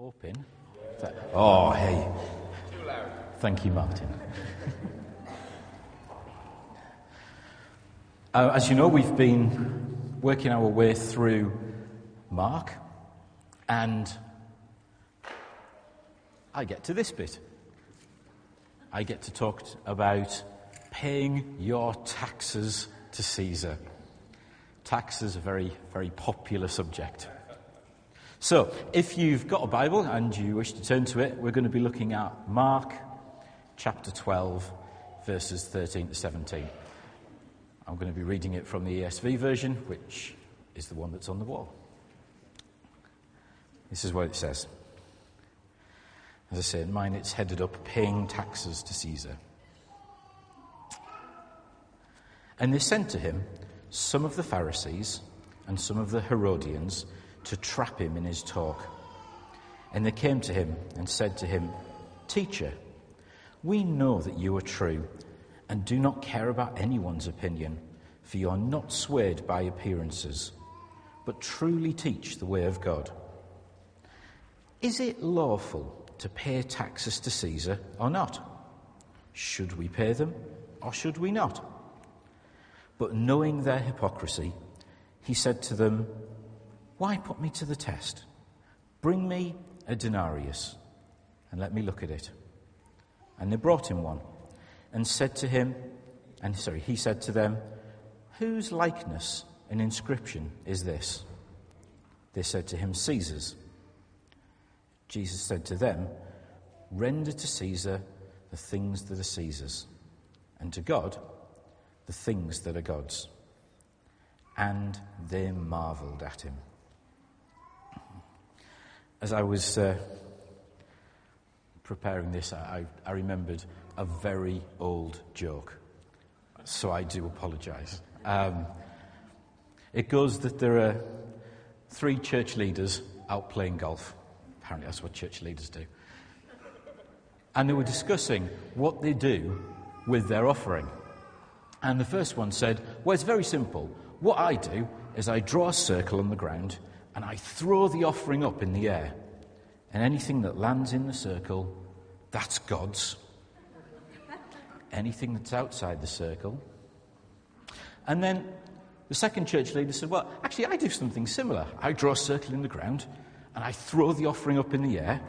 Open. Oh, hey. Thank you, Martin. uh, as you know, we've been working our way through Mark, and I get to this bit. I get to talk about paying your taxes to Caesar. Taxes are a very, very popular subject. So, if you've got a Bible and you wish to turn to it, we're going to be looking at Mark chapter 12, verses 13 to 17. I'm going to be reading it from the ESV version, which is the one that's on the wall. This is what it says. As I said, mine it's headed up paying taxes to Caesar. And they sent to him some of the Pharisees and some of the Herodians to trap him in his talk. And they came to him and said to him, Teacher, we know that you are true and do not care about anyone's opinion, for you are not swayed by appearances, but truly teach the way of God. Is it lawful to pay taxes to Caesar or not? Should we pay them or should we not? But knowing their hypocrisy, he said to them, why put me to the test? Bring me a denarius and let me look at it. And they brought him one and said to him, and sorry, he said to them, Whose likeness and inscription is this? They said to him, Caesar's. Jesus said to them, Render to Caesar the things that are Caesar's, and to God the things that are God's. And they marveled at him as I was uh, preparing this, I, I, remembered a very old joke. So I do apologize. Um, it goes that there are three church leaders out playing golf. Apparently, that's what church leaders do. And they were discussing what they do with their offering. And the first one said, Well, it's very simple. What I do is I draw a circle on the ground and I throw the offering up in the air. And anything that lands in the circle, that's God's. Anything that's outside the circle. And then the second church leader said, Well, actually, I do something similar. I draw a circle in the ground and I throw the offering up in the air.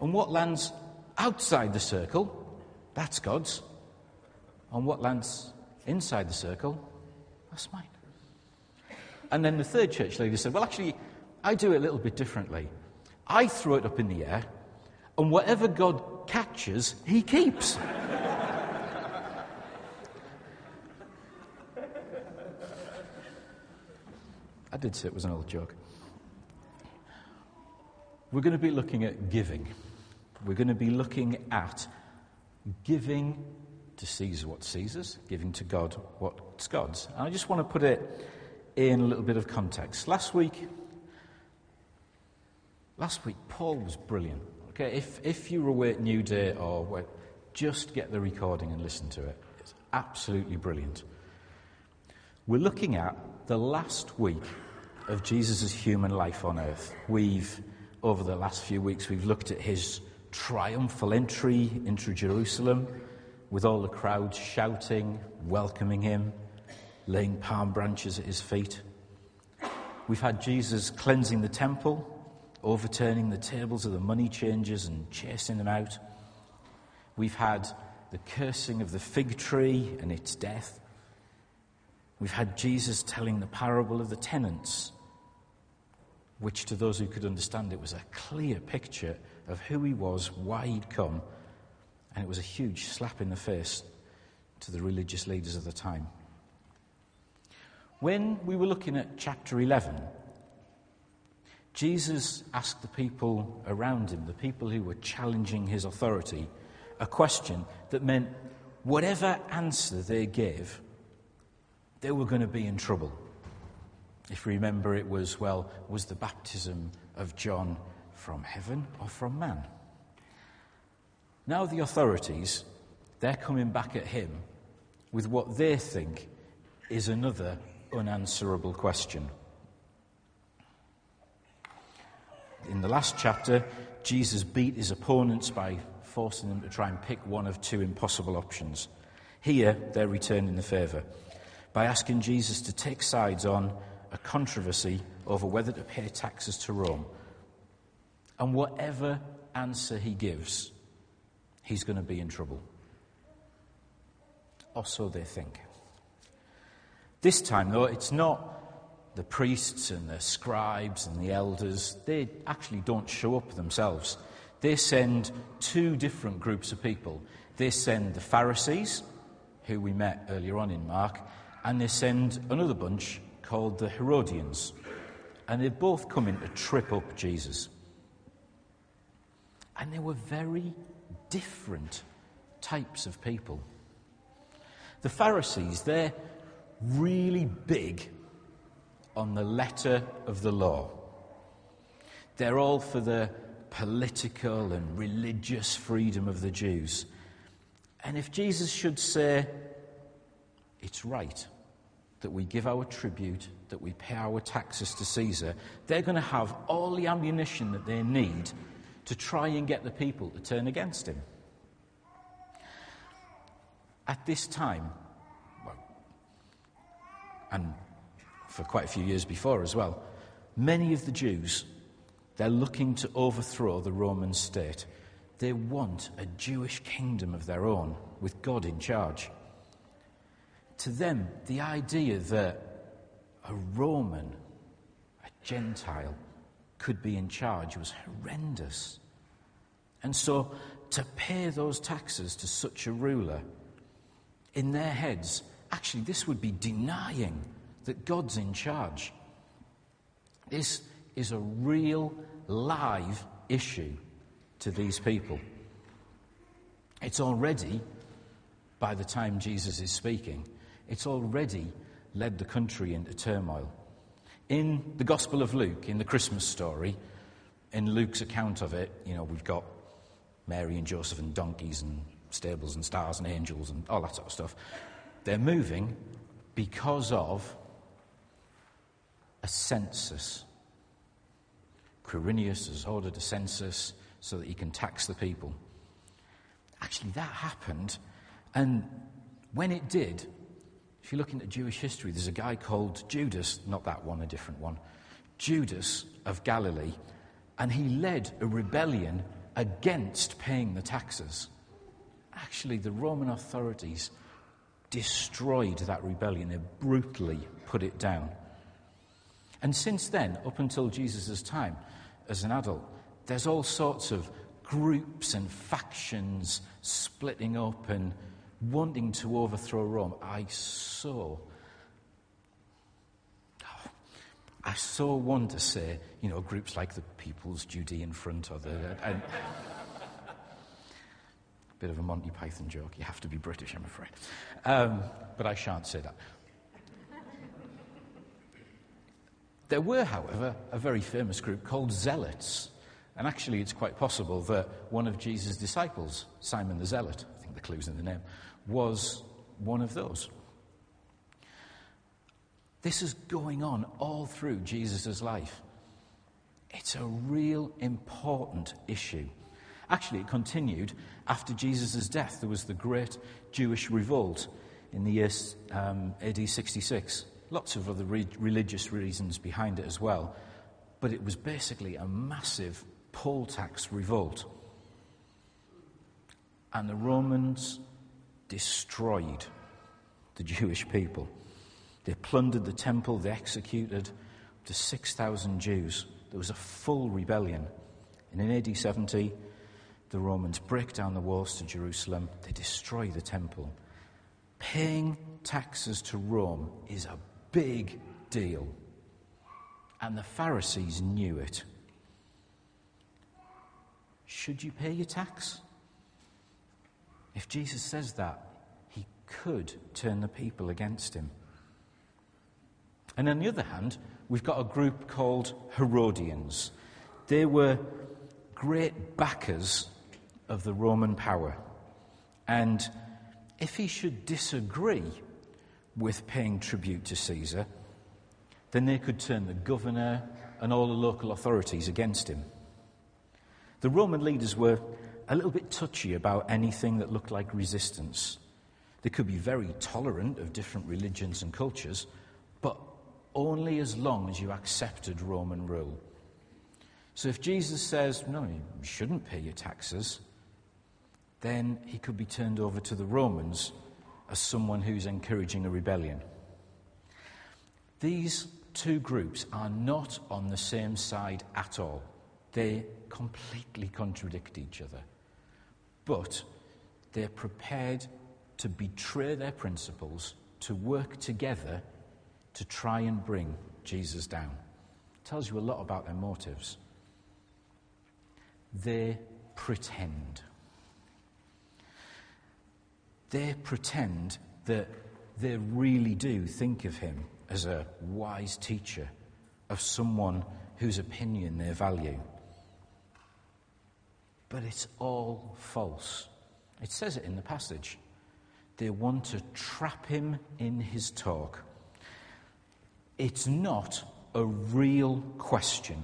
And what lands outside the circle, that's God's. And what lands inside the circle, that's mine. And then the third church leader said, Well, actually, I do it a little bit differently. I throw it up in the air, and whatever God catches, he keeps. I did say it was an old joke. We're going to be looking at giving. We're going to be looking at giving to Caesar what Caesar's, giving to God what's God's. And I just want to put it in a little bit of context. Last week, Last week, Paul was brilliant. Okay, if, if you were away New Day or where, just get the recording and listen to it. It's absolutely brilliant. We're looking at the last week of Jesus' human life on earth. We've, over the last few weeks, we've looked at his triumphal entry into Jerusalem with all the crowds shouting, welcoming him, laying palm branches at his feet. We've had Jesus cleansing the temple overturning the tables of the money changers and chasing them out. We've had the cursing of the fig tree and its death. We've had Jesus telling the parable of the tenants, which to those who could understand it was a clear picture of who he was, why he'd come, and it was a huge slap in the face to the religious leaders of the time. When we were looking at chapter 11, Jesus asked the people around him, the people who were challenging his authority, a question that meant whatever answer they gave, they were going to be in trouble. If you remember, it was, well, was the baptism of John from heaven or from man? Now, the authorities, they're coming back at him with what they think is another unanswerable question. In the last chapter, Jesus beat his opponents by forcing them to try and pick one of two impossible options. Here, they're returning the favour by asking Jesus to take sides on a controversy over whether to pay taxes to Rome. And whatever answer he gives, he's going to be in trouble. Or so they think. This time, though, it's not the priests and the scribes and the elders. They actually don't show up themselves. They send two different groups of people. They send the Pharisees, who we met earlier on in Mark, and they send another bunch called the Herodians. And they've both come in to trip up Jesus. And they were very different types of people. The Pharisees, they're really big on the letter of the law. They're all for the political and religious freedom of the Jews. And if Jesus should say, it's right that we give our tribute, that we pay our taxes to Caesar, they're going to have all the ammunition that they need to try and get the people to turn against him. At this time, and for quite a few years before as well, many of the Jews, they're looking to overthrow the Roman state. They want a Jewish kingdom of their own with God in charge. To them, the idea that a Roman, a Gentile, could be in charge was horrendous. And so, to pay those taxes to such a ruler, in their heads, actually, this would be denying that God's in charge. This is a real, live issue to these people. It's already, by the time Jesus is speaking, it's already led the country into turmoil. In the Gospel of Luke, in the Christmas story, in Luke's account of it, you know, we've got Mary and Joseph and donkeys and stables and stars and angels and all that sort of stuff. They're moving because of a census. Quirinius has ordered a census so that he can tax the people. Actually, that happened, and when it did, if you look into Jewish history, there's a guy called Judas, not that one, a different one, Judas of Galilee, and he led a rebellion against paying the taxes. Actually, the Roman authorities destroyed that rebellion. They brutally put it down. And since then, up until Jesus' time as an adult, there's all sorts of groups and factions splitting up and wanting to overthrow Rome. I saw. I so want to say, you know, groups like the People's Judean Front or the. And, Bit of a Monty Python joke. You have to be British, I'm afraid. Um, but I shan't say that. There were, however, a very famous group called Zealots. And actually, it's quite possible that one of Jesus' disciples, Simon the Zealot, I think the clue's in the name, was one of those. This is going on all through Jesus' life. It's a real important issue. Actually, it continued after Jesus' death. There was the great Jewish revolt in the year um, AD 66. Lots of other re- religious reasons behind it as well. But it was basically a massive poll tax revolt. And the Romans destroyed the Jewish people. They plundered the temple, they executed up to 6,000 Jews. There was a full rebellion. And in AD 70, the Romans break down the walls to Jerusalem, they destroy the temple. Paying taxes to Rome is a big deal. And the Pharisees knew it. Should you pay your tax? If Jesus says that, he could turn the people against him. And on the other hand, we've got a group called Herodians. They were great backers of the Roman power. And if he should disagree with paying tribute to Caesar, then they could turn the governor and all the local authorities against him. The Roman leaders were a little bit touchy about anything that looked like resistance. They could be very tolerant of different religions and cultures, but only as long as you accepted Roman rule. So if Jesus says, no, you shouldn't pay your taxes, then he could be turned over to the Romans as someone who's encouraging a rebellion. These two groups are not on the same side at all. They completely contradict each other. But they're prepared to betray their principles, to work together to try and bring Jesus down. It tells you a lot about their motives. They pretend. They pretend that they really do think of him as a wise teacher, of someone whose opinion they value. But it's all false. It says it in the passage. They want to trap him in his talk. It's not a real question.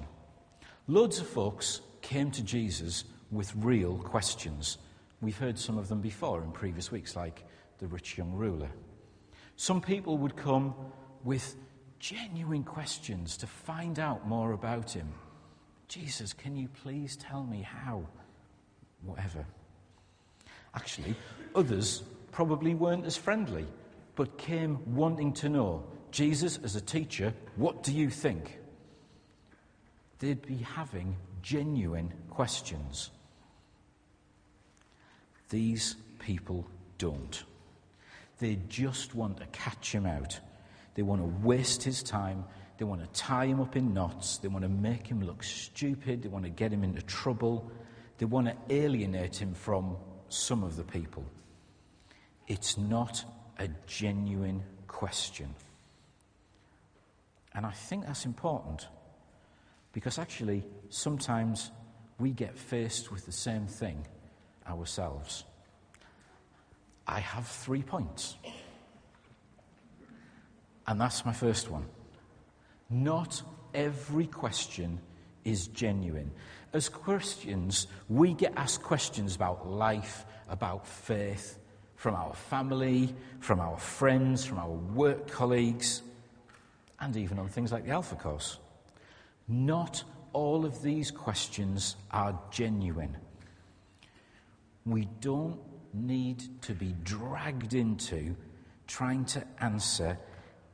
Loads of folks came to Jesus with real questions. We've heard some of them before in previous weeks, like the rich young ruler. Some people would come with genuine questions to find out more about him. Jesus, can you please tell me how? Whatever. Actually, others probably weren't as friendly, but came wanting to know Jesus, as a teacher, what do you think? They'd be having genuine questions. These people don't. They just want to catch him out. They want to waste his time. They want to tie him up in knots. They want to make him look stupid. They want to get him into trouble. They want to alienate him from some of the people. It's not a genuine question. And I think that's important because actually, sometimes we get faced with the same thing ourselves. I have three points. And that's my first one. Not every question is genuine. As Christians, we get asked questions about life, about faith, from our family, from our friends, from our work colleagues, and even on things like the Alpha Course. Not all of these questions are genuine. We don't need to be dragged into trying to answer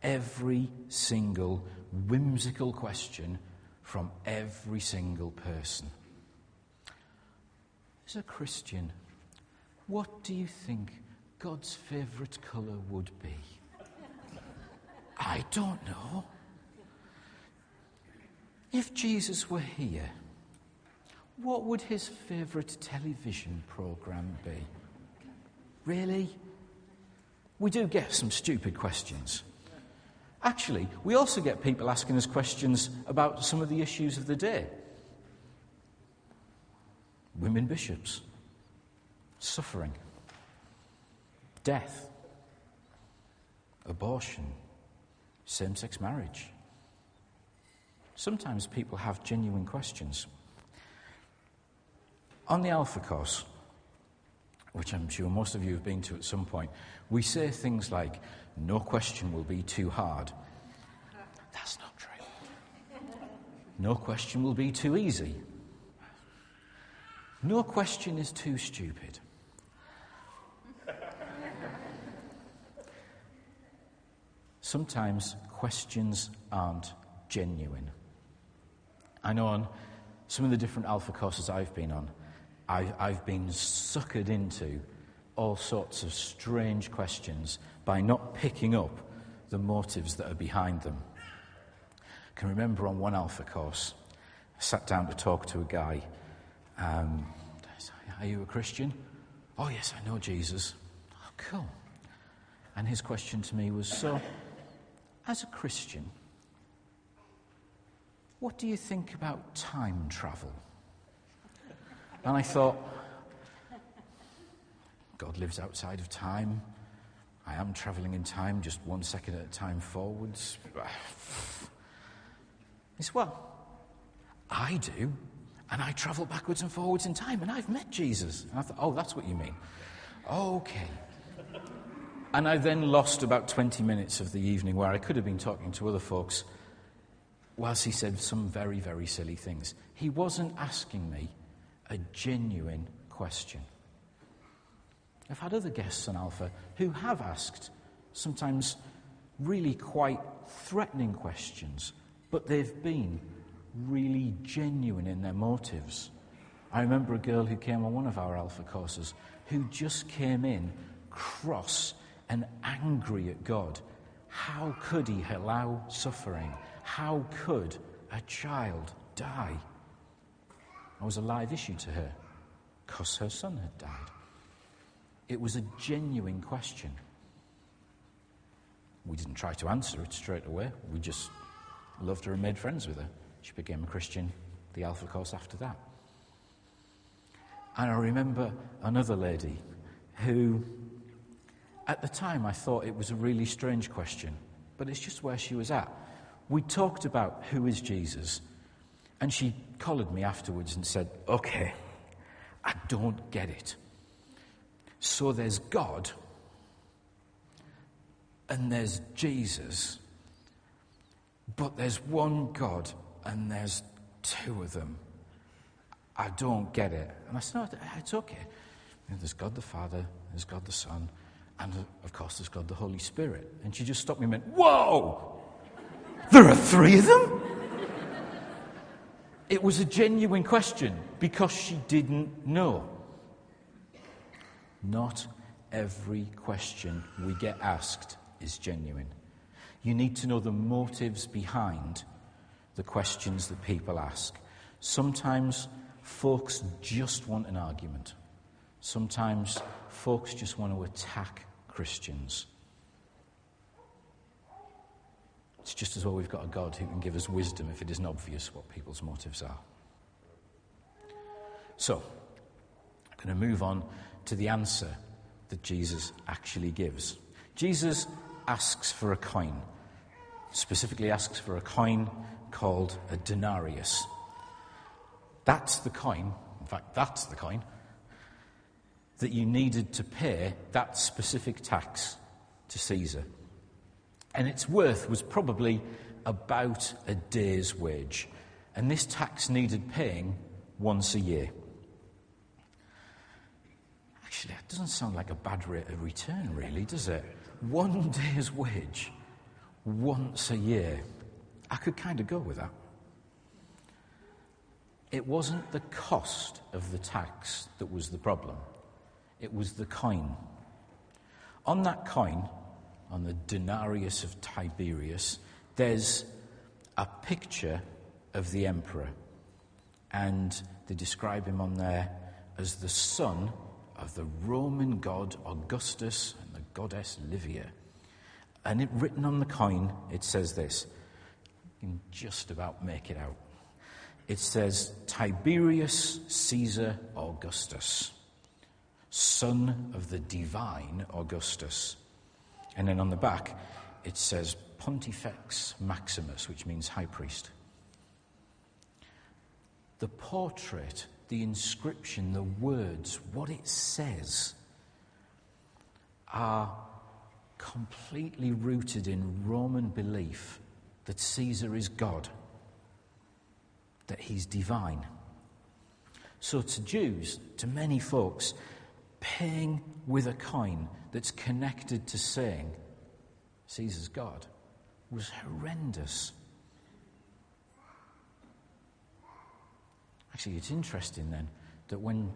every single whimsical question from every single person. As a Christian, what do you think God's favourite colour would be? I don't know. If Jesus were here, what would his favourite television programme be? Really? We do get some stupid questions. Actually, we also get people asking us questions about some of the issues of the day women bishops, suffering, death, abortion, same sex marriage. Sometimes people have genuine questions. On the Alpha Course, which I'm sure most of you have been to at some point, we say things like, no question will be too hard. That's not true. No question will be too easy. No question is too stupid. Sometimes questions aren't genuine. I know on some of the different alpha courses I've been on, I've, I've been suckered into all sorts of strange questions by not picking up the motives that are behind them. I can remember on one alpha course, I sat down to talk to a guy. Um, are you a Christian? Oh, yes, I know Jesus. Oh, cool. And his question to me was So, as a Christian, what do you think about time travel? And I thought, God lives outside of time. I am traveling in time just one second at a time forwards. It's well, I do. And I travel backwards and forwards in time, and I've met Jesus. And I thought, oh, that's what you mean. Okay. And I then lost about 20 minutes of the evening where I could have been talking to other folks whilst he said some very, very silly things. He wasn't asking me a genuine question. I've had other guests on Alpha who have asked sometimes really quite threatening questions, but they've been really genuine in their motives. I remember a girl who came on one of our Alpha courses who just came in cross and angry at God. How could he allow suffering? How could a child die? It was a live issue to her because her son had died. It was a genuine question. We didn't try to answer it straight away. We just loved her and made friends with her. She became a Christian, the Alpha course after that. And I remember another lady who, at the time, I thought it was a really strange question, but it's just where she was at. We talked about who is Jesus, and she collared me afterwards and said, Okay, I don't get it. So there's God, and there's Jesus, but there's one God, and there's two of them. I don't get it. And I said, No, it's okay. Know, there's God the Father, there's God the Son, and of course there's God the Holy Spirit. And she just stopped me and went, Whoa! There are three of them? It was a genuine question because she didn't know. Not every question we get asked is genuine. You need to know the motives behind the questions that people ask. Sometimes folks just want an argument. Sometimes folks just want to attack Christians. It's just as well we've got a God who can give us wisdom if it isn't obvious what people's motives are. So, I'm going to move on to the answer that Jesus actually gives. Jesus asks for a coin, specifically asks for a coin called a denarius. That's the coin, in fact, that's the coin that you needed to pay that specific tax to Caesar. And its worth was probably about a day's wage. And this tax needed paying once a year. Actually, that doesn't sound like a bad rate of return, really, does it? One day's wage once a year. I could kind of go with that. It wasn't the cost of the tax that was the problem, it was the coin. On that coin, on the denarius of Tiberius, there's a picture of the emperor. And they describe him on there as the son of the Roman god Augustus and the goddess Livia. And it, written on the coin, it says this. You can just about make it out. It says Tiberius Caesar Augustus, son of the divine Augustus. And then on the back, it says Pontifex Maximus, which means high priest. The portrait, the inscription, the words, what it says are completely rooted in Roman belief that Caesar is God, that he's divine. So, to Jews, to many folks, paying with a coin that's connected to saying Caesar's God was horrendous. Actually, it's interesting then that when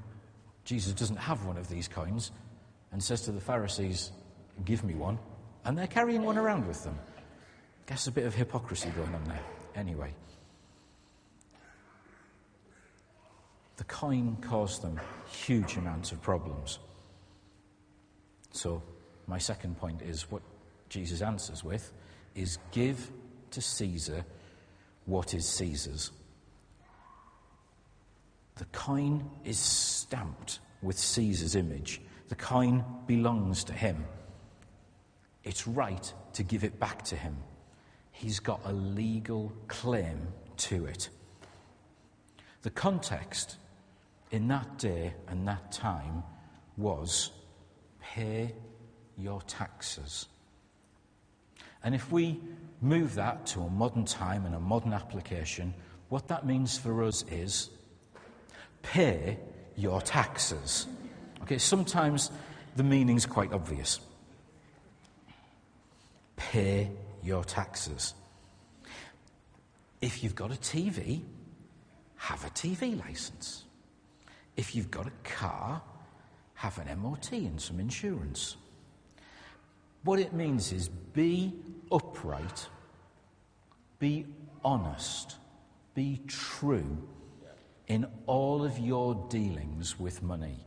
Jesus doesn't have one of these coins and says to the Pharisees, Give me one, and they're carrying one around with them. Guess a bit of hypocrisy going on there. Anyway. The coin caused them huge amounts of problems. So, my second point is what Jesus answers with is give to Caesar what is Caesar's. The coin is stamped with Caesar's image. The coin belongs to him. It's right to give it back to him. He's got a legal claim to it. The context in that day and that time was pay your taxes. And if we move that to a modern time and a modern application, what that means for us is pay your taxes. Okay, sometimes the meaning's quite obvious. Pay your taxes. If you've got a TV, have a TV license. If you've got a car, have an MOT and some insurance. What it means is be upright, be honest, be true in all of your dealings with money.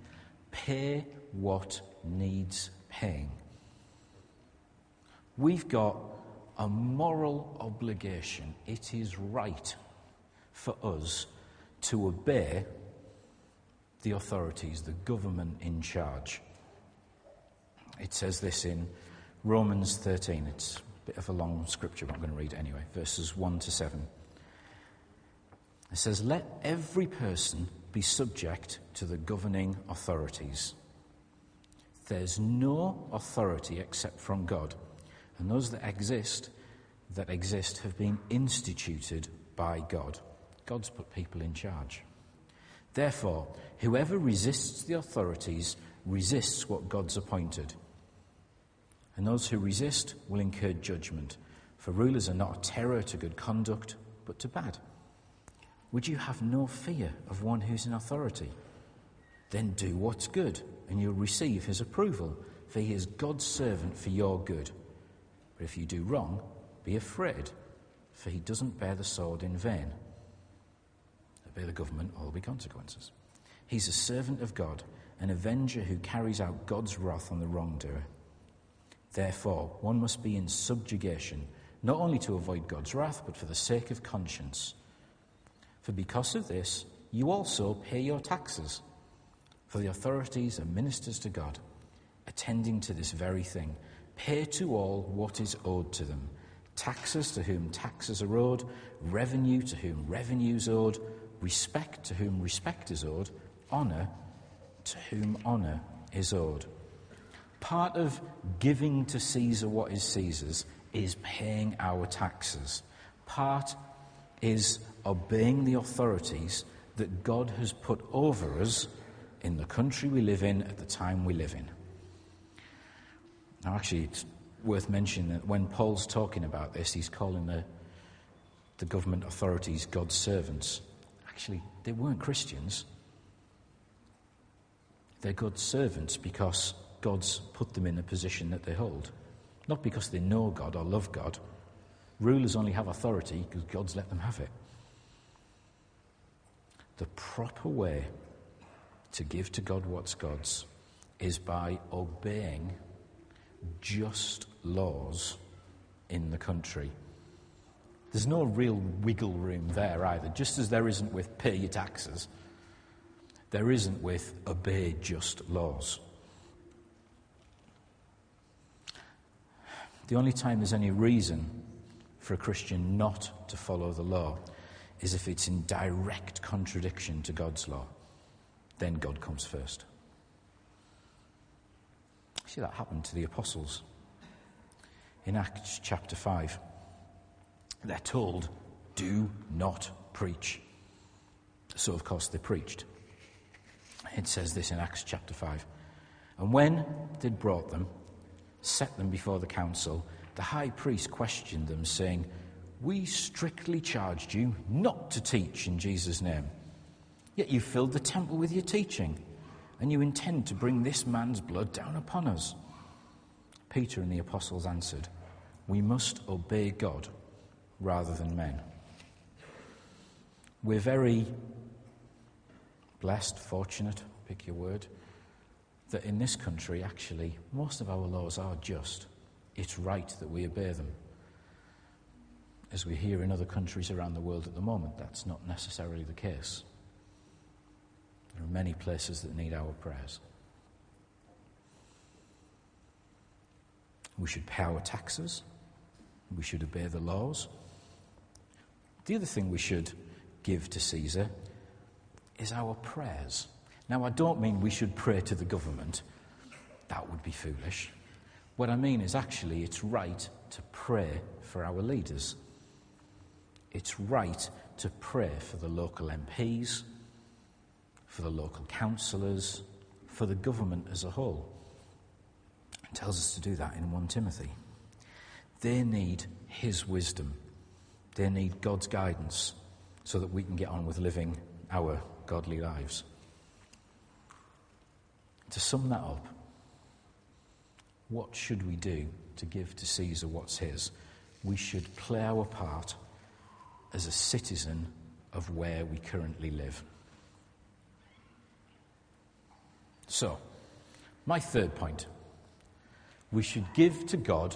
Pay what needs paying. We've got a moral obligation. It is right for us to obey the authorities, the government in charge. It says this in Romans 13. It's a bit of a long scripture, but I'm going to read it anyway, verses 1 to 7. It says, Let every person be subject to the governing authorities. There's no authority except from God, and those that exist that exist have been instituted by God. God's put people in charge. Therefore, whoever resists the authorities resists what God's appointed. And those who resist will incur judgment, for rulers are not a terror to good conduct, but to bad. Would you have no fear of one who's in authority? Then do what's good, and you'll receive his approval, for he is God's servant for your good. But if you do wrong, be afraid, for he doesn't bear the sword in vain. Obey the government, or there'll be consequences. He's a servant of God, an avenger who carries out God's wrath on the wrongdoer. Therefore, one must be in subjugation, not only to avoid God's wrath, but for the sake of conscience. For because of this, you also pay your taxes. For the authorities are ministers to God, attending to this very thing. Pay to all what is owed to them taxes to whom taxes are owed, revenue to whom revenue is owed, respect to whom respect is owed, honour to whom honour is owed. Part of giving to Caesar what is Caesar's is paying our taxes. Part is obeying the authorities that God has put over us in the country we live in at the time we live in. Now, actually, it's worth mentioning that when Paul's talking about this, he's calling the, the government authorities God's servants. Actually, they weren't Christians. They're God's servants because God's put them in a position that they hold. Not because they know God or love God. Rulers only have authority because God's let them have it. The proper way to give to God what's God's is by obeying just laws in the country. There's no real wiggle room there either, just as there isn't with pay your taxes, there isn't with obey just laws. The only time there's any reason for a Christian not to follow the law is if it's in direct contradiction to God's law. Then God comes first. See, that happened to the apostles. In Acts chapter 5, they're told, do not preach. So, of course, they preached. It says this in Acts chapter 5. And when they'd brought them, set them before the council, the high priest questioned them, saying, We strictly charged you not to teach in Jesus' name. Yet you filled the temple with your teaching, and you intend to bring this man's blood down upon us. Peter and the apostles answered, We must obey God rather than men. We're very blessed, fortunate, pick your word, that in this country, actually, most of our laws are just. It's right that we obey them. As we hear in other countries around the world at the moment, that's not necessarily the case. There are many places that need our prayers. We should pay our taxes. We should obey the laws. The other thing we should give to Caesar is our prayers. Now, I don't mean we should pray to the government, that would be foolish. What I mean is actually it's right to pray for our leaders. It's right to pray for the local MPs, for the local councillors, for the government as a whole. It tells us to do that in 1 Timothy. They need His wisdom, they need God's guidance so that we can get on with living our godly lives. To sum that up, what should we do to give to Caesar what's his? We should play our part as a citizen of where we currently live. So, my third point we should give to God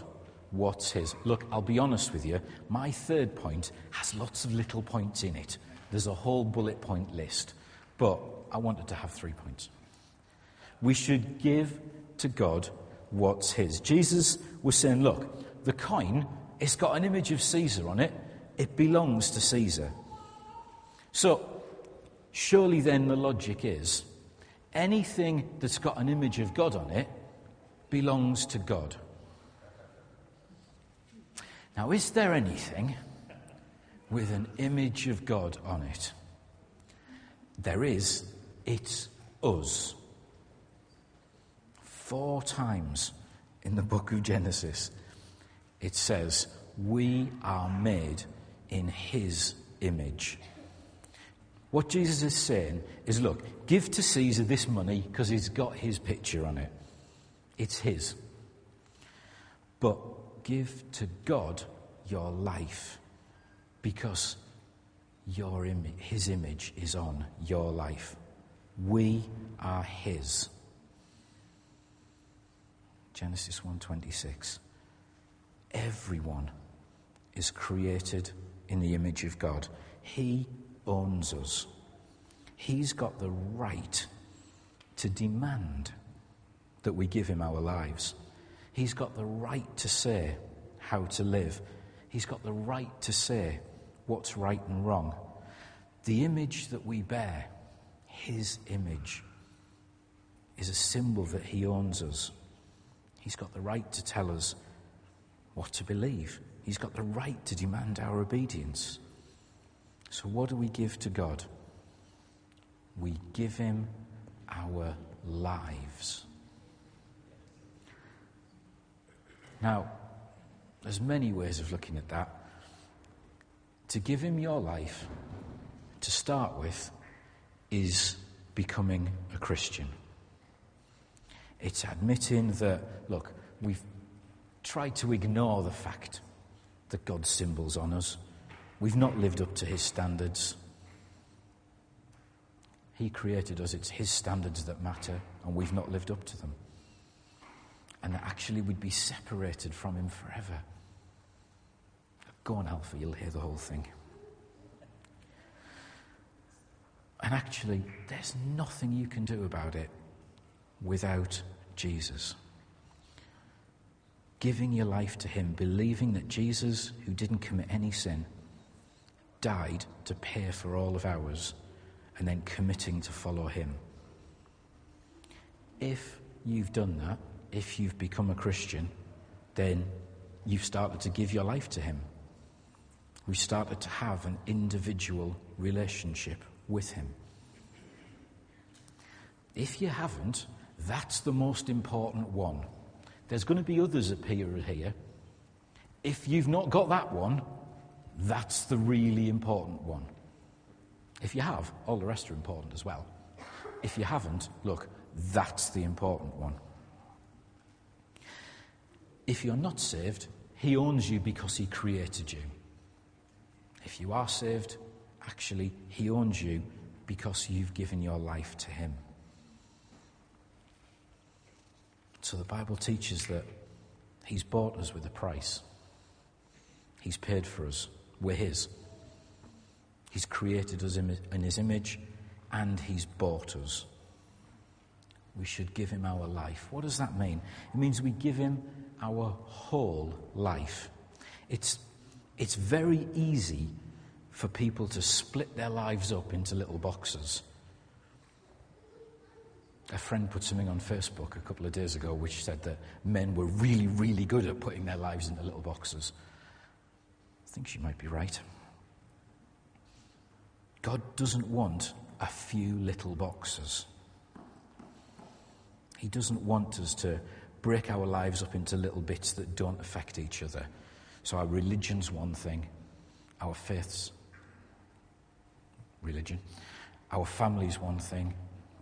what's His. Look, I'll be honest with you, my third point has lots of little points in it. There's a whole bullet point list, but I wanted to have three points. We should give to God what's His. Jesus was saying, look, the coin, it's got an image of Caesar on it, it belongs to Caesar. So, surely then the logic is anything that's got an image of God on it belongs to God. Now, is there anything with an image of God on it? There is. It's us. Four times in the book of Genesis, it says, We are made in His image. What Jesus is saying is look, give to Caesar this money because he's got his picture on it. It's his. But give to God your life because your Im- his image is on your life. We are his. Genesis 1:26 Everyone is created in the image of God. He owns us. He's got the right to demand that we give him our lives. He's got the right to say how to live. He's got the right to say what's right and wrong. The image that we bear, his image, is a symbol that he owns us. He's got the right to tell us what to believe. He's got the right to demand our obedience. So, what do we give to God? We give Him our lives. Now, there's many ways of looking at that. To give Him your life, to start with, is becoming a Christian. It's admitting that, look, we've tried to ignore the fact that God's symbols on us. We've not lived up to his standards. He created us, it's his standards that matter, and we've not lived up to them. And that actually we'd be separated from him forever. Go on, Alpha, you'll hear the whole thing. And actually, there's nothing you can do about it without Jesus. Giving your life to Him, believing that Jesus, who didn't commit any sin, died to pay for all of ours and then committing to follow him. If you've done that, if you've become a Christian, then you've started to give your life to him. We've started to have an individual relationship with him. If you haven't, that's the most important one. There's going to be others appear here. If you've not got that one, that's the really important one. If you have, all the rest are important as well. If you haven't, look, that's the important one. If you're not saved, He owns you because He created you. If you are saved, actually, He owns you because you've given your life to Him. So the Bible teaches that He's bought us with a price, He's paid for us. We're His. He's created us in His image and He's bought us. We should give Him our life. What does that mean? It means we give Him our whole life. It's, it's very easy for people to split their lives up into little boxes A friend put something on Facebook a couple of days ago which said that men were really, really good at putting their lives into little boxes. I think she might be right. God doesn't want a few little boxes. He doesn't want us to break our lives up into little bits that don't affect each other. So our religion's one thing, our faith's religion, our family's one thing,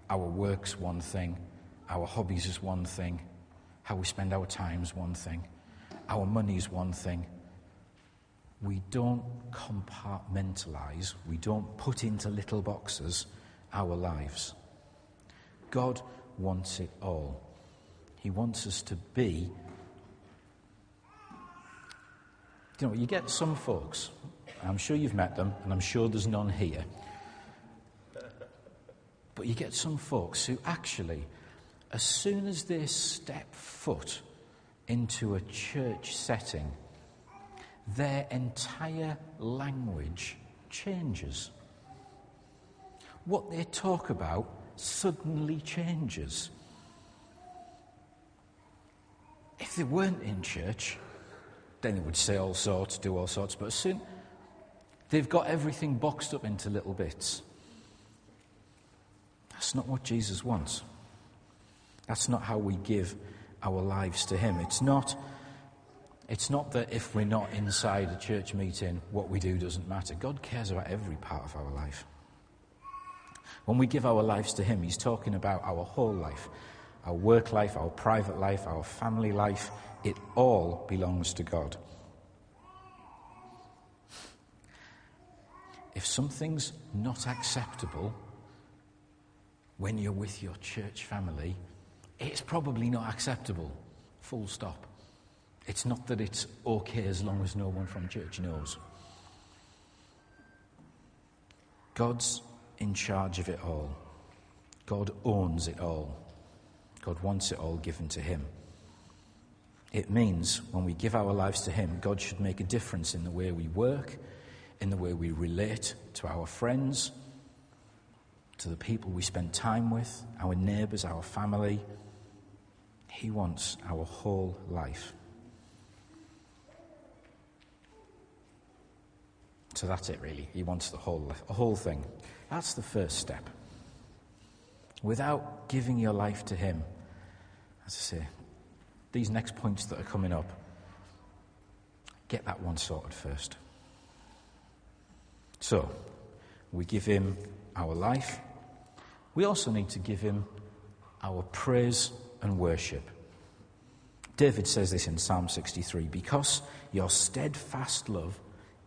our work's one thing, our hobbies is one thing, how we spend our time's one thing, our money's one thing. We don't compartmentalize, we don't put into little boxes our lives. God wants it all. He wants us to be. You know, you get some folks, I'm sure you've met them, and I'm sure there's none here. But you get some folks who actually, as soon as they step foot into a church setting, their entire language changes. What they talk about suddenly changes. If they weren't in church, then they would say all sorts, do all sorts, but soon they've got everything boxed up into little bits. That's not what Jesus wants. That's not how we give our lives to Him. It's not, it's not that if we're not inside a church meeting, what we do doesn't matter. God cares about every part of our life. When we give our lives to Him, He's talking about our whole life our work life, our private life, our family life. It all belongs to God. If something's not acceptable when you're with your church family, it's probably not acceptable. Full stop. It's not that it's okay as long as no one from church knows. God's in charge of it all. God owns it all. God wants it all given to Him. It means when we give our lives to Him, God should make a difference in the way we work, in the way we relate to our friends, to the people we spend time with, our neighbours, our family. He wants our whole life. So that's it, really. He wants the whole, the whole thing. That's the first step. Without giving your life to Him, as I say, these next points that are coming up, get that one sorted first. So, we give Him our life. We also need to give Him our praise and worship. David says this in Psalm 63 because your steadfast love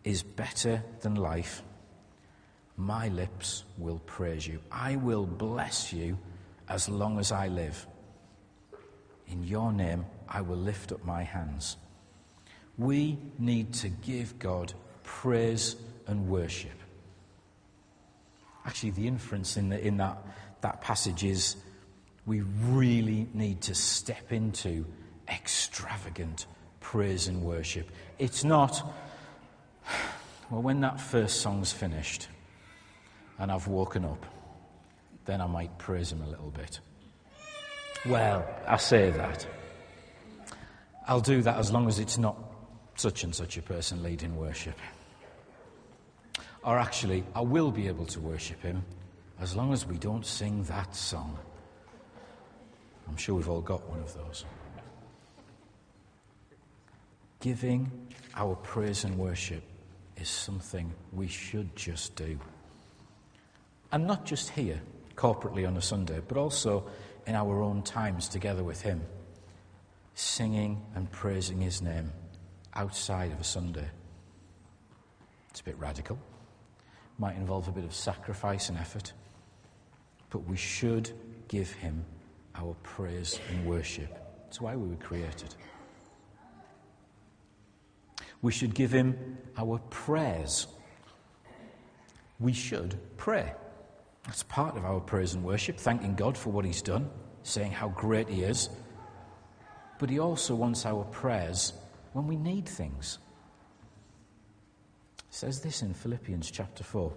is better than life my lips will praise you. I will bless you as long as I live. In your name, I will lift up my hands. We need to give God praise and worship. Actually, the inference in, the, in that, that passage is we really need to step into extravagant praise and worship. It's not, well, when that first song's finished, and I've woken up, then I might praise him a little bit. Well, I say that. I'll do that as long as it's not such and such a person leading worship. Or actually, I will be able to worship him as long as we don't sing that song. I'm sure we've all got one of those. Giving our praise and worship is something we should just do. And not just here, corporately on a Sunday, but also in our own times together with Him, singing and praising His name outside of a Sunday. It's a bit radical, might involve a bit of sacrifice and effort, but we should give Him our praise and worship. It's why we were created. We should give Him our prayers. We should pray. That's part of our praise and worship, thanking God for what He's done, saying how great He is. But He also wants our prayers when we need things. It says this in Philippians chapter 4.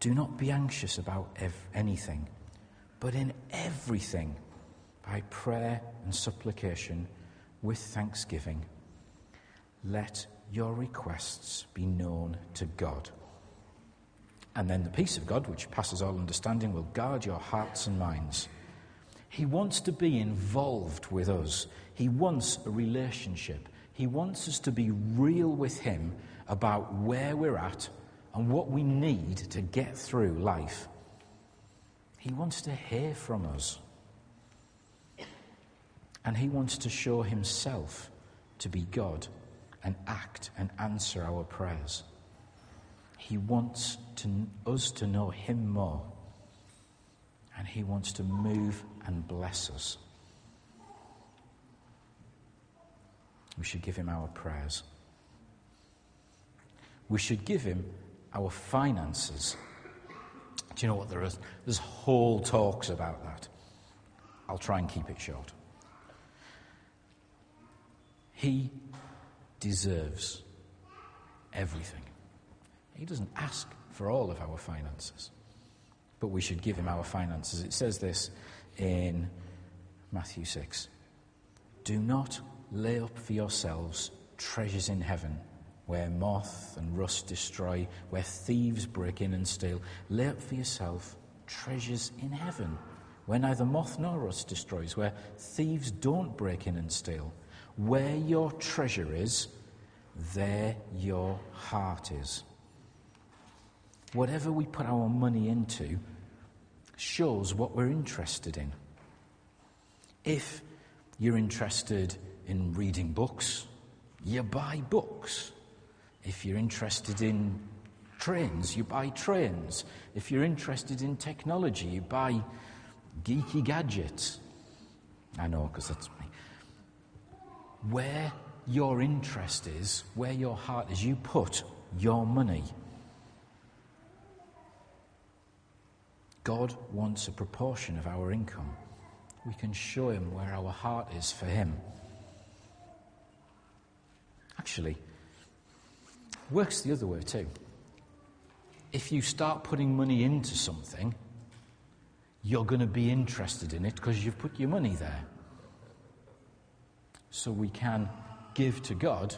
Do not be anxious about anything, but in everything, by prayer and supplication, with thanksgiving, let your requests be known to God. And then the peace of God, which passes all understanding, will guard your hearts and minds. He wants to be involved with us. He wants a relationship. He wants us to be real with Him about where we're at and what we need to get through life. He wants to hear from us. And He wants to show Himself to be God and act and answer our prayers. He wants to, us to know Him more. And He wants to move and bless us. We should give Him our prayers. We should give Him our finances. Do you know what there is? There's whole talks about that. I'll try and keep it short. He deserves everything. He doesn't ask for all of our finances, but we should give him our finances. It says this in Matthew 6 Do not lay up for yourselves treasures in heaven where moth and rust destroy, where thieves break in and steal. Lay up for yourself treasures in heaven, where neither moth nor rust destroys, where thieves don't break in and steal. Where your treasure is, there your heart is. Whatever we put our money into shows what we're interested in. If you're interested in reading books, you buy books. If you're interested in trains, you buy trains. If you're interested in technology, you buy geeky gadgets. I know, because that's me. Where your interest is, where your heart is, you put your money. God wants a proportion of our income. We can show Him where our heart is for Him. Actually, Works the other way too. If you start putting money into something, you're going to be interested in it because you've put your money there. So we can give to God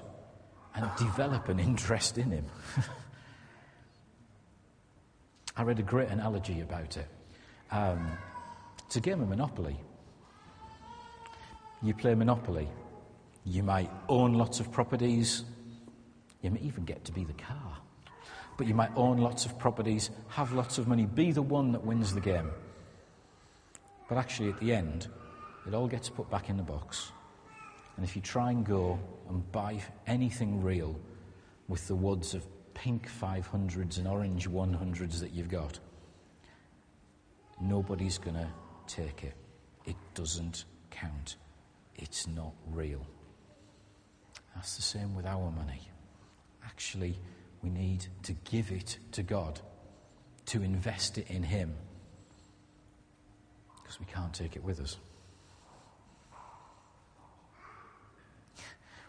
and develop an interest in Him. I read a great analogy about it. Um, it's a game of Monopoly. You play Monopoly. You might own lots of properties, you may even get to be the car. But you might own lots of properties, have lots of money, be the one that wins the game. But actually, at the end, it all gets put back in the box. And if you try and go and buy anything real with the wads of pink 500s and orange 100s that you've got, nobody's going to take it. It doesn't count. It's not real. That's the same with our money actually we need to give it to God, to invest it in Him, because we can't take it with us.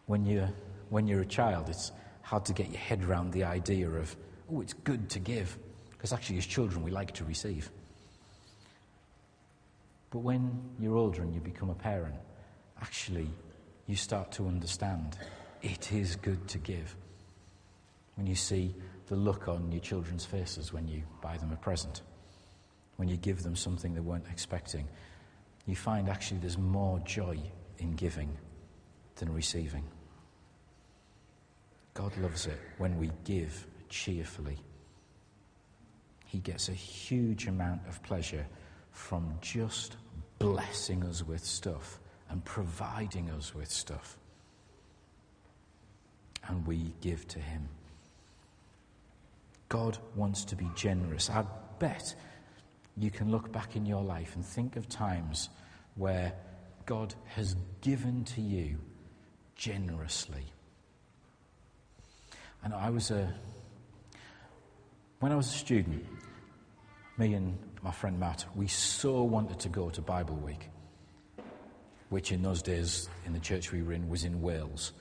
When you're, when you're a child, it's hard to get your head around the idea of, oh, it's good to give, because actually, as children, we like to receive. But when you're older and you become a parent, actually, you start to understand it is good to give when you see the look on your children's faces when you buy them a present, when you give them something they weren't expecting, you find actually there's more joy in giving than receiving. God loves it when we give cheerfully. He gets a huge amount of pleasure from just blessing us with stuff and providing us with stuff. And we give to Him. God wants to be generous. I bet you can look back in your life and think of times where God has given to you generously. And I was a, when I was a student, me and my friend Matt, we so wanted to go to Bible Week, which in those days in the church we were in was in Wales.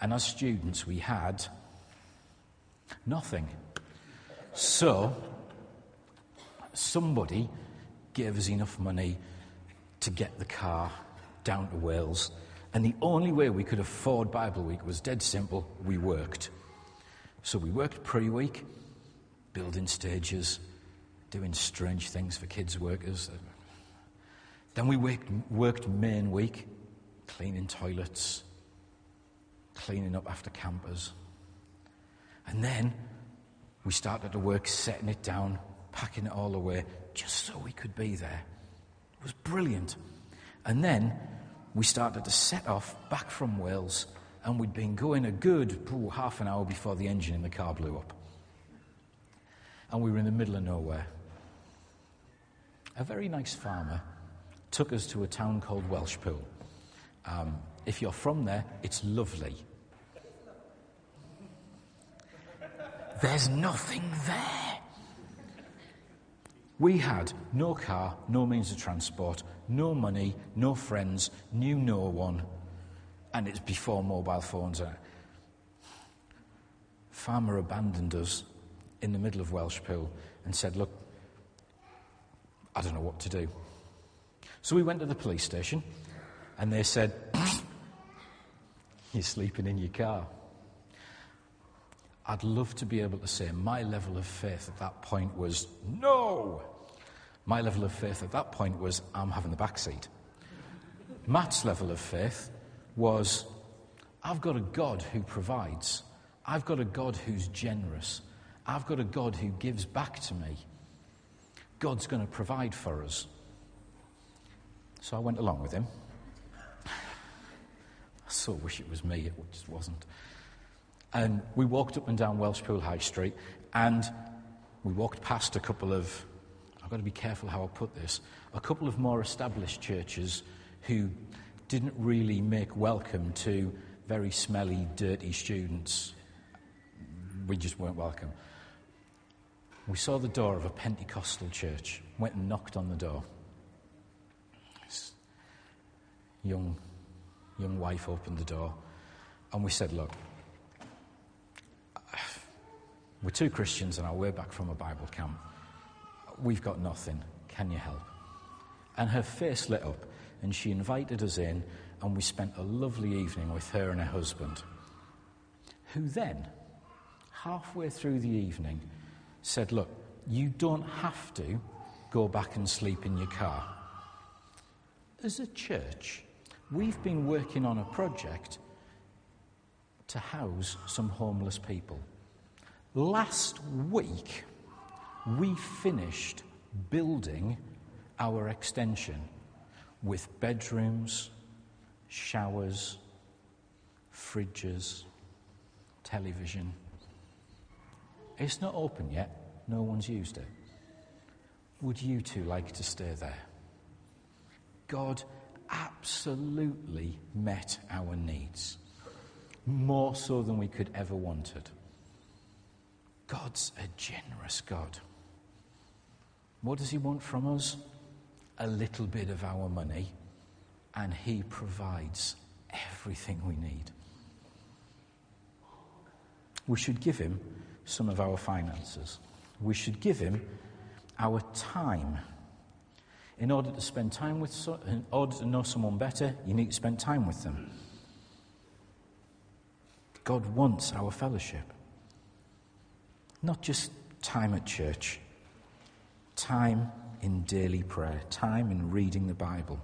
And as students, we had nothing. So, somebody gave us enough money to get the car down to Wales. And the only way we could afford Bible Week was dead simple we worked. So we worked pre week, building stages, doing strange things for kids' workers. Then we worked, worked main week, cleaning toilets, cleaning up after campers. And then we started to work setting it down, packing it all away, just so we could be there. It was brilliant. And then we started to set off back from Wales, and we'd been going a good ooh, half an hour before the engine in the car blew up. And we were in the middle of nowhere. A very nice farmer took us to a town called Welshpool. Um, if you're from there, it's lovely. There's nothing there. We had no car, no means of transport, no money, no friends, knew no one, and it's before mobile phones. Are. Farmer abandoned us in the middle of Welshpool and said, Look, I don't know what to do. So we went to the police station and they said, You're sleeping in your car. I'd love to be able to say my level of faith at that point was no. My level of faith at that point was I'm having the back seat. Matt's level of faith was I've got a God who provides. I've got a God who's generous. I've got a God who gives back to me. God's going to provide for us. So I went along with him. I so wish it was me, it just wasn't. And we walked up and down Welshpool High Street, and we walked past a couple of, I've got to be careful how I put this, a couple of more established churches who didn't really make welcome to very smelly, dirty students. We just weren't welcome. We saw the door of a Pentecostal church, went and knocked on the door. Young, young wife opened the door, and we said, Look, we're two Christians on our way back from a Bible camp. We've got nothing. Can you help? And her face lit up, and she invited us in, and we spent a lovely evening with her and her husband, who then, halfway through the evening, said, Look, you don't have to go back and sleep in your car. As a church, we've been working on a project to house some homeless people. Last week, we finished building our extension with bedrooms, showers, fridges, television. It's not open yet, no one's used it. Would you two like to stay there? God absolutely met our needs, more so than we could ever wanted. God's a generous God. What does He want from us? A little bit of our money, and He provides everything we need. We should give Him some of our finances. We should give Him our time. In order to spend time with, so, in order to know someone better, you need to spend time with them. God wants our fellowship. Not just time at church, time in daily prayer, time in reading the Bible,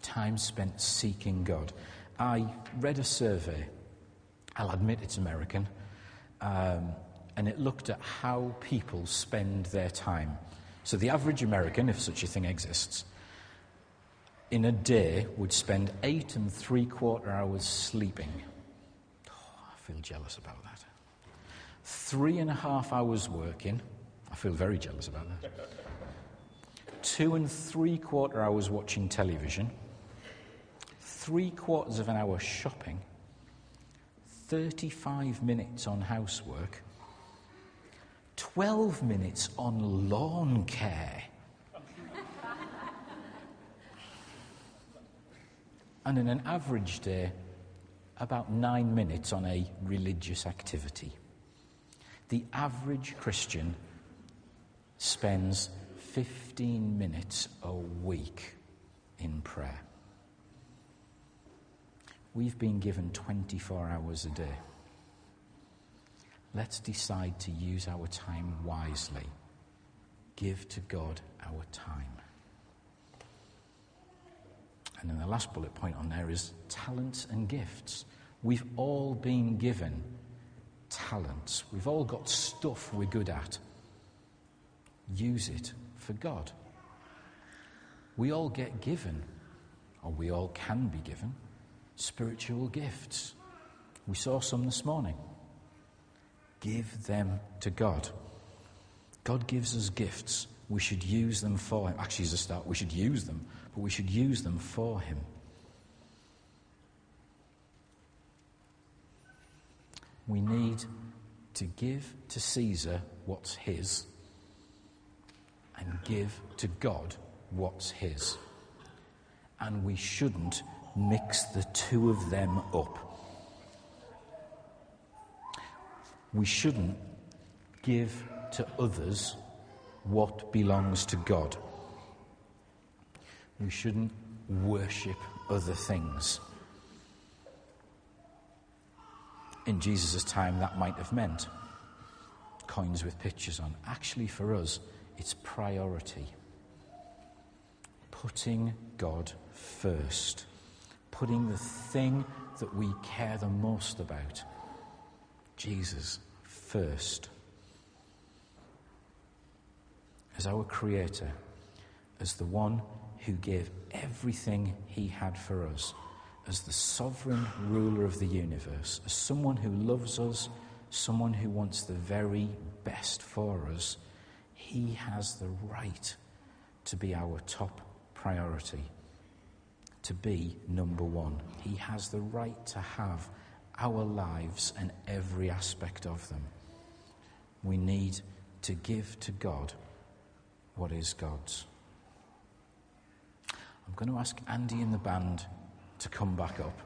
time spent seeking God. I read a survey, I'll admit it's American, um, and it looked at how people spend their time. So the average American, if such a thing exists, in a day would spend eight and three quarter hours sleeping. Oh, I feel jealous about that three and a half hours working. I feel very jealous about that. Two and three quarter hours watching television. Three quarters of an hour shopping. 35 minutes on housework. 12 minutes on lawn care. and in an average day, about nine minutes on a religious activity the average Christian spends 15 minutes a week in prayer. We've been given 24 hours a day. Let's decide to use our time wisely. Give to God our time. And then the last bullet point on there is talents and gifts. We've all been given talents. We've all got stuff we're good at. Use it for God. We all get given, or we all can be given, spiritual gifts. We saw some this morning. Give them to God. God gives us gifts. We should use them for Him. Actually, as a start, we should use them, but we should use them for Him. We need to give to Caesar what's his and give to God what's his. And we shouldn't mix the two of them up. We shouldn't give to others what belongs to God. We shouldn't worship other things. In Jesus' time, that might have meant coins with pictures on. Actually, for us, it's priority. Putting God first. Putting the thing that we care the most about, Jesus, first. As our Creator, as the one who gave everything He had for us as the sovereign ruler of the universe, as someone who loves us, someone who wants the very best for us, he has the right to be our top priority, to be number one. He has the right to have our lives and every aspect of them. We need to give to God what is God's. I'm going to ask Andy and the band to come back up.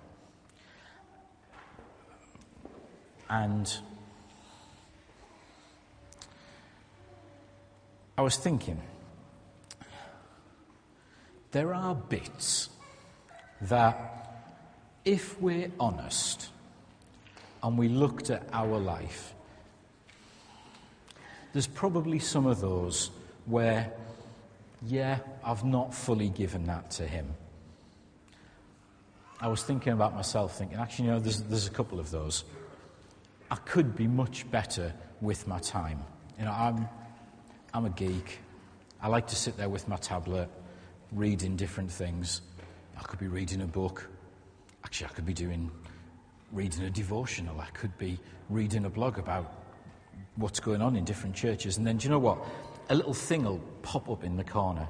And I was thinking, there are bits that, if we're honest and we looked at our life, there's probably some of those where, yeah, I've not fully given that to Him. I was thinking about myself, thinking, actually, you know, there's, there's a couple of those. I could be much better with my time. You know, I'm, I'm a geek. I like to sit there with my tablet, reading different things. I could be reading a book. Actually, I could be doing reading a devotional. I could be reading a blog about what's going on in different churches. And then, do you know what? A little thing will pop up in the corner.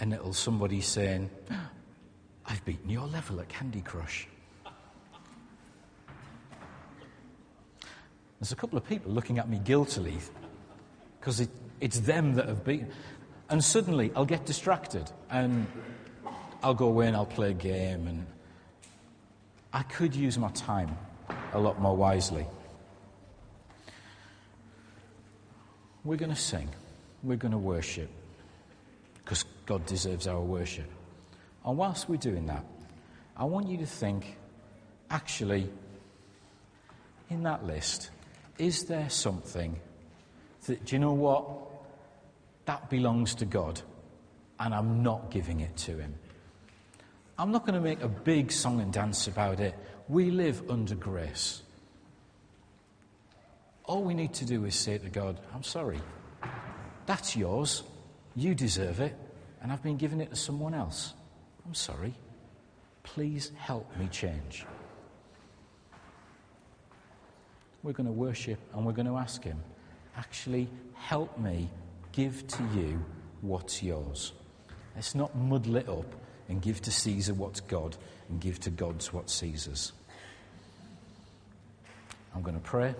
And it'll somebody saying, I've beaten your level at Candy Crush. There's a couple of people looking at me guiltily because it, it's them that have beaten. And suddenly I'll get distracted and I'll go away and I'll play a game. And I could use my time a lot more wisely. We're going to sing, we're going to worship because God deserves our worship. And whilst we're doing that, I want you to think actually, in that list, is there something that, do you know what? That belongs to God, and I'm not giving it to Him. I'm not going to make a big song and dance about it. We live under grace. All we need to do is say to God, I'm sorry. That's yours. You deserve it. And I've been giving it to someone else. I'm sorry. Please help me change. We're going to worship and we're going to ask Him, actually, help me give to you what's yours. Let's not muddle it up and give to Caesar what's God and give to God's what Caesar's. I'm going to pray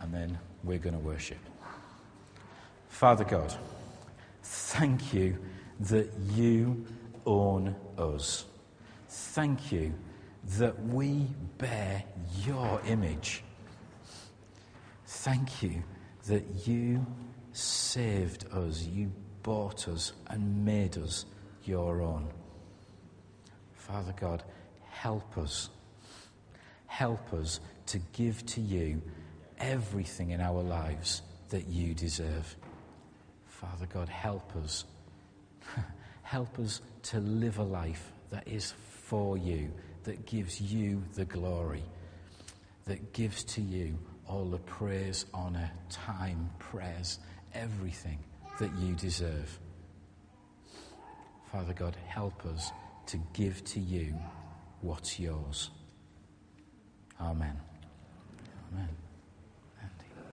and then we're going to worship. Father God, thank you that you own us. Thank you that we bear your image. Thank you that you saved us, you bought us and made us your own. Father God, help us. Help us to give to you everything in our lives that you deserve. Father God, help us. help us to live a life that is for you, that gives you the glory, that gives to you all the praise, honour, time, prayers, everything that you deserve. Father God, help us to give to you what's yours. Amen. Amen.